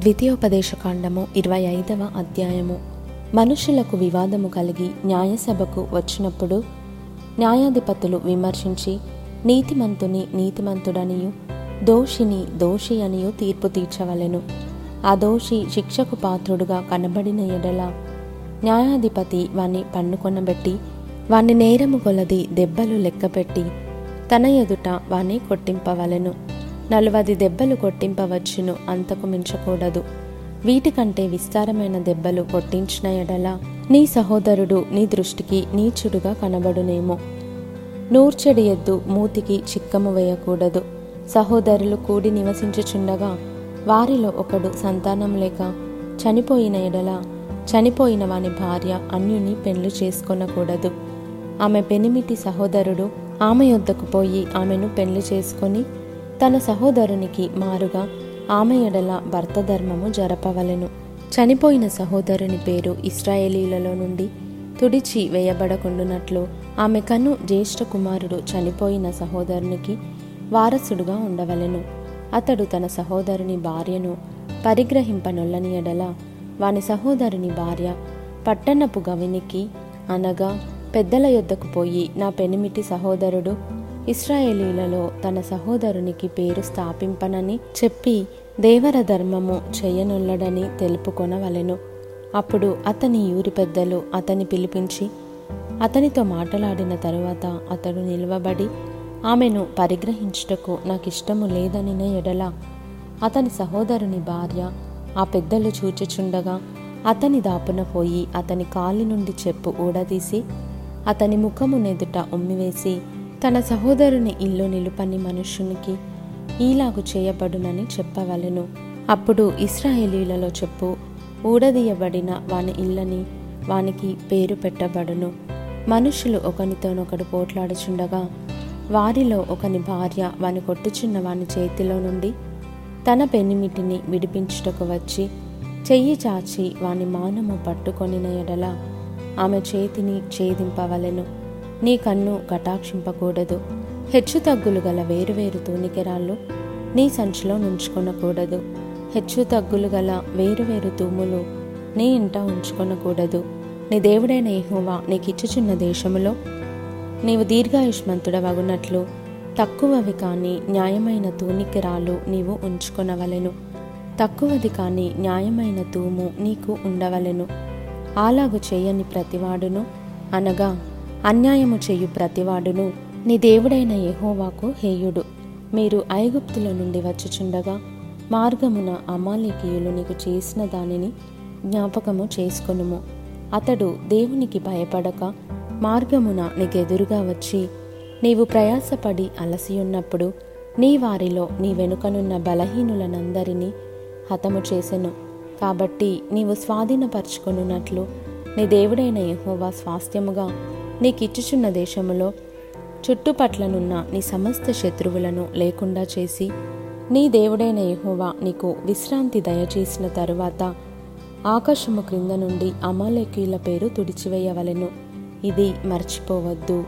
ద్వితీయోపదేశకాండము ఇరవై ఐదవ అధ్యాయము. మనుషులకు వివాదము కలిగి న్యాయసభకు వచ్చినప్పుడు న్యాయాధిపతులు విమర్శించి నీతిమంతుని నీతిమంతుడనియు దోషిని దోషి అనియు తీర్పు తీర్చవలెను. ఆ దోషి శిక్షకు పాత్రుడుగా కనబడిన ఎడల న్యాయాధిపతి వాణ్ణి పన్నుకొనబెట్టి వాణ్ణి నేరము కొలది దెబ్బలు లెక్కపెట్టి తన ఎదుట వాణ్ణి కొట్టింపవలెను. నలువది దెబ్బలు కొట్టింపవచ్చును అంతకు మించకూడదు. వీటికంటే విస్తారమైన దెబ్బలు కొట్టించిన ఎడల నీ సహోదరుడు నీ దృష్టికి నీచుడుగా కనబడునేమో. నూర్చెడి ఎద్దు మూతికి చిక్కము వేయకూడదు. సహోదరులు కూడి నివసించుచుండగా వారిలో ఒకడు సంతానం లేక చనిపోయిన ఎడల చనిపోయిన వాని భార్య అన్యుని పెండ్లు చేసుకొనకూడదు. ఆమె పెనిమిటి సహోదరుడు ఆమె యొద్దకు పోయి ఆమెను పెళ్ళి చేసుకొని తన సహోదరునికి మారుగా ఆమె ఎడల భర్త ధర్మము జరపవలెను. చనిపోయిన సహోదరుని పేరు ఇస్రాయేలీలలో నుండి తుడిచి వేయబడకుండునట్లు ఆమె కను జ్యేష్ఠ కుమారుడు చనిపోయిన సహోదరునికి వారసుడుగా ఉండవలెను. అతడు తన సహోదరుని భార్యను పరిగ్రహింపనొల్లని ఎడల వాని సహోదరుని భార్య పట్టణపు గవినికి అనగా పెద్దల యొద్దకు పోయి నా పెనిమిటి సహోదరుడు ఇస్రాయేలీలలో తన సహోదరునికి పేరు స్థాపింపనని చెప్పి దేవర ధర్మము చేయనుల్లడని తెలుపుకొనవలెను. అప్పుడు అతని యూరి పెద్దలు అతని పిలిపించి అతనితో మాట్లాడిన తరువాత అతడు నిలవబడి ఆమెను పరిగ్రహించుటకు నాకు ఇష్టము లేదనిన ఎడల అతని సహోదరుని భార్య ఆ పెద్దలు చూచిచుండగా అతని దాపున పోయి అతని కాలి నుండి చెప్పు ఊడదీసి అతని ముఖము నెదుట ఉమ్మివేసి తన సహోదరుని ఇల్లు నిలుపని మనుష్యునికి ఈలాగు చేయబడునని చెప్పవలెను. అప్పుడు ఇస్రాయేలీలలో చెప్పు ఊడదీయబడిన వాని ఇల్లని వానికి పేరు పెట్టబడును. మనుషులు ఒకనితోనొకడు పోట్లాడుచుండగా వారిలో ఒకని భార్య వాని కొట్టుచున్న వాని చేతిలో నుండి తన పెనిమిటిని విడిపించుటకు వచ్చి చెయ్యి చాచి వాని మానము పట్టుకొనిన ఎడల ఆమె చేతిని ఛేదింపవలెను. నీ కన్ను కటాక్షింపకూడదు. హెచ్చు తగ్గులు గల వేరువేరు తూనికెరాళ్ళు నీ సంచిలో నుంచుకొనకూడదు. హెచ్చు తగ్గులు గల వేరువేరు తూములు నీ ఇంట ఉంచుకొనకూడదు. నీ దేవుడైన యెహోవా నీకిచ్చుచున్న దేశములో నీవు దీర్ఘాయుష్మంతుడవగునట్లు తక్కువవి కాని న్యాయమైన తూనికిరాలు నీవు ఉంచుకొనవలెను. తక్కువది కాని న్యాయమైన తూము నీకు ఉండవలెను. అలాగు చేయని ప్రతివాడును అనగా అన్యాయము చేయు ప్రతివాడును నీ దేవుడైన యెహోవాకు హేయుడు. మీరు ఐగుప్తుల నుండి వచ్చుచుండగా మార్గమున అమాలికీయులు నీకు చేసిన దానిని జ్ఞాపకము చేసుకొనుము. అతడు దేవునికి భయపడక మార్గమున నీకెదురుగా వచ్చి నీవు ప్రయాసపడి అలసియున్నప్పుడు నీ వారిలో నీ వెనుకనున్న బలహీనులనందరినీ హతము చేసెను. కాబట్టి నీవు స్వాధీనపరచుకొనున్నట్లు నీ దేవుడైన యహోవా స్వాస్థ్యముగా నీకిచ్చుచున్న దేశములో చుట్టుపట్లనున్న నీ సమస్త శత్రువులను లేకుండా చేసి నీ దేవుడైన యహోవా నీకు విశ్రాంతి దయచేసిన తరువాత ఆకాశము క్రింద నుండి అమాలేకీయుల పేరు తుడిచివేయవలెను. ఇది మర్చిపోవద్దు.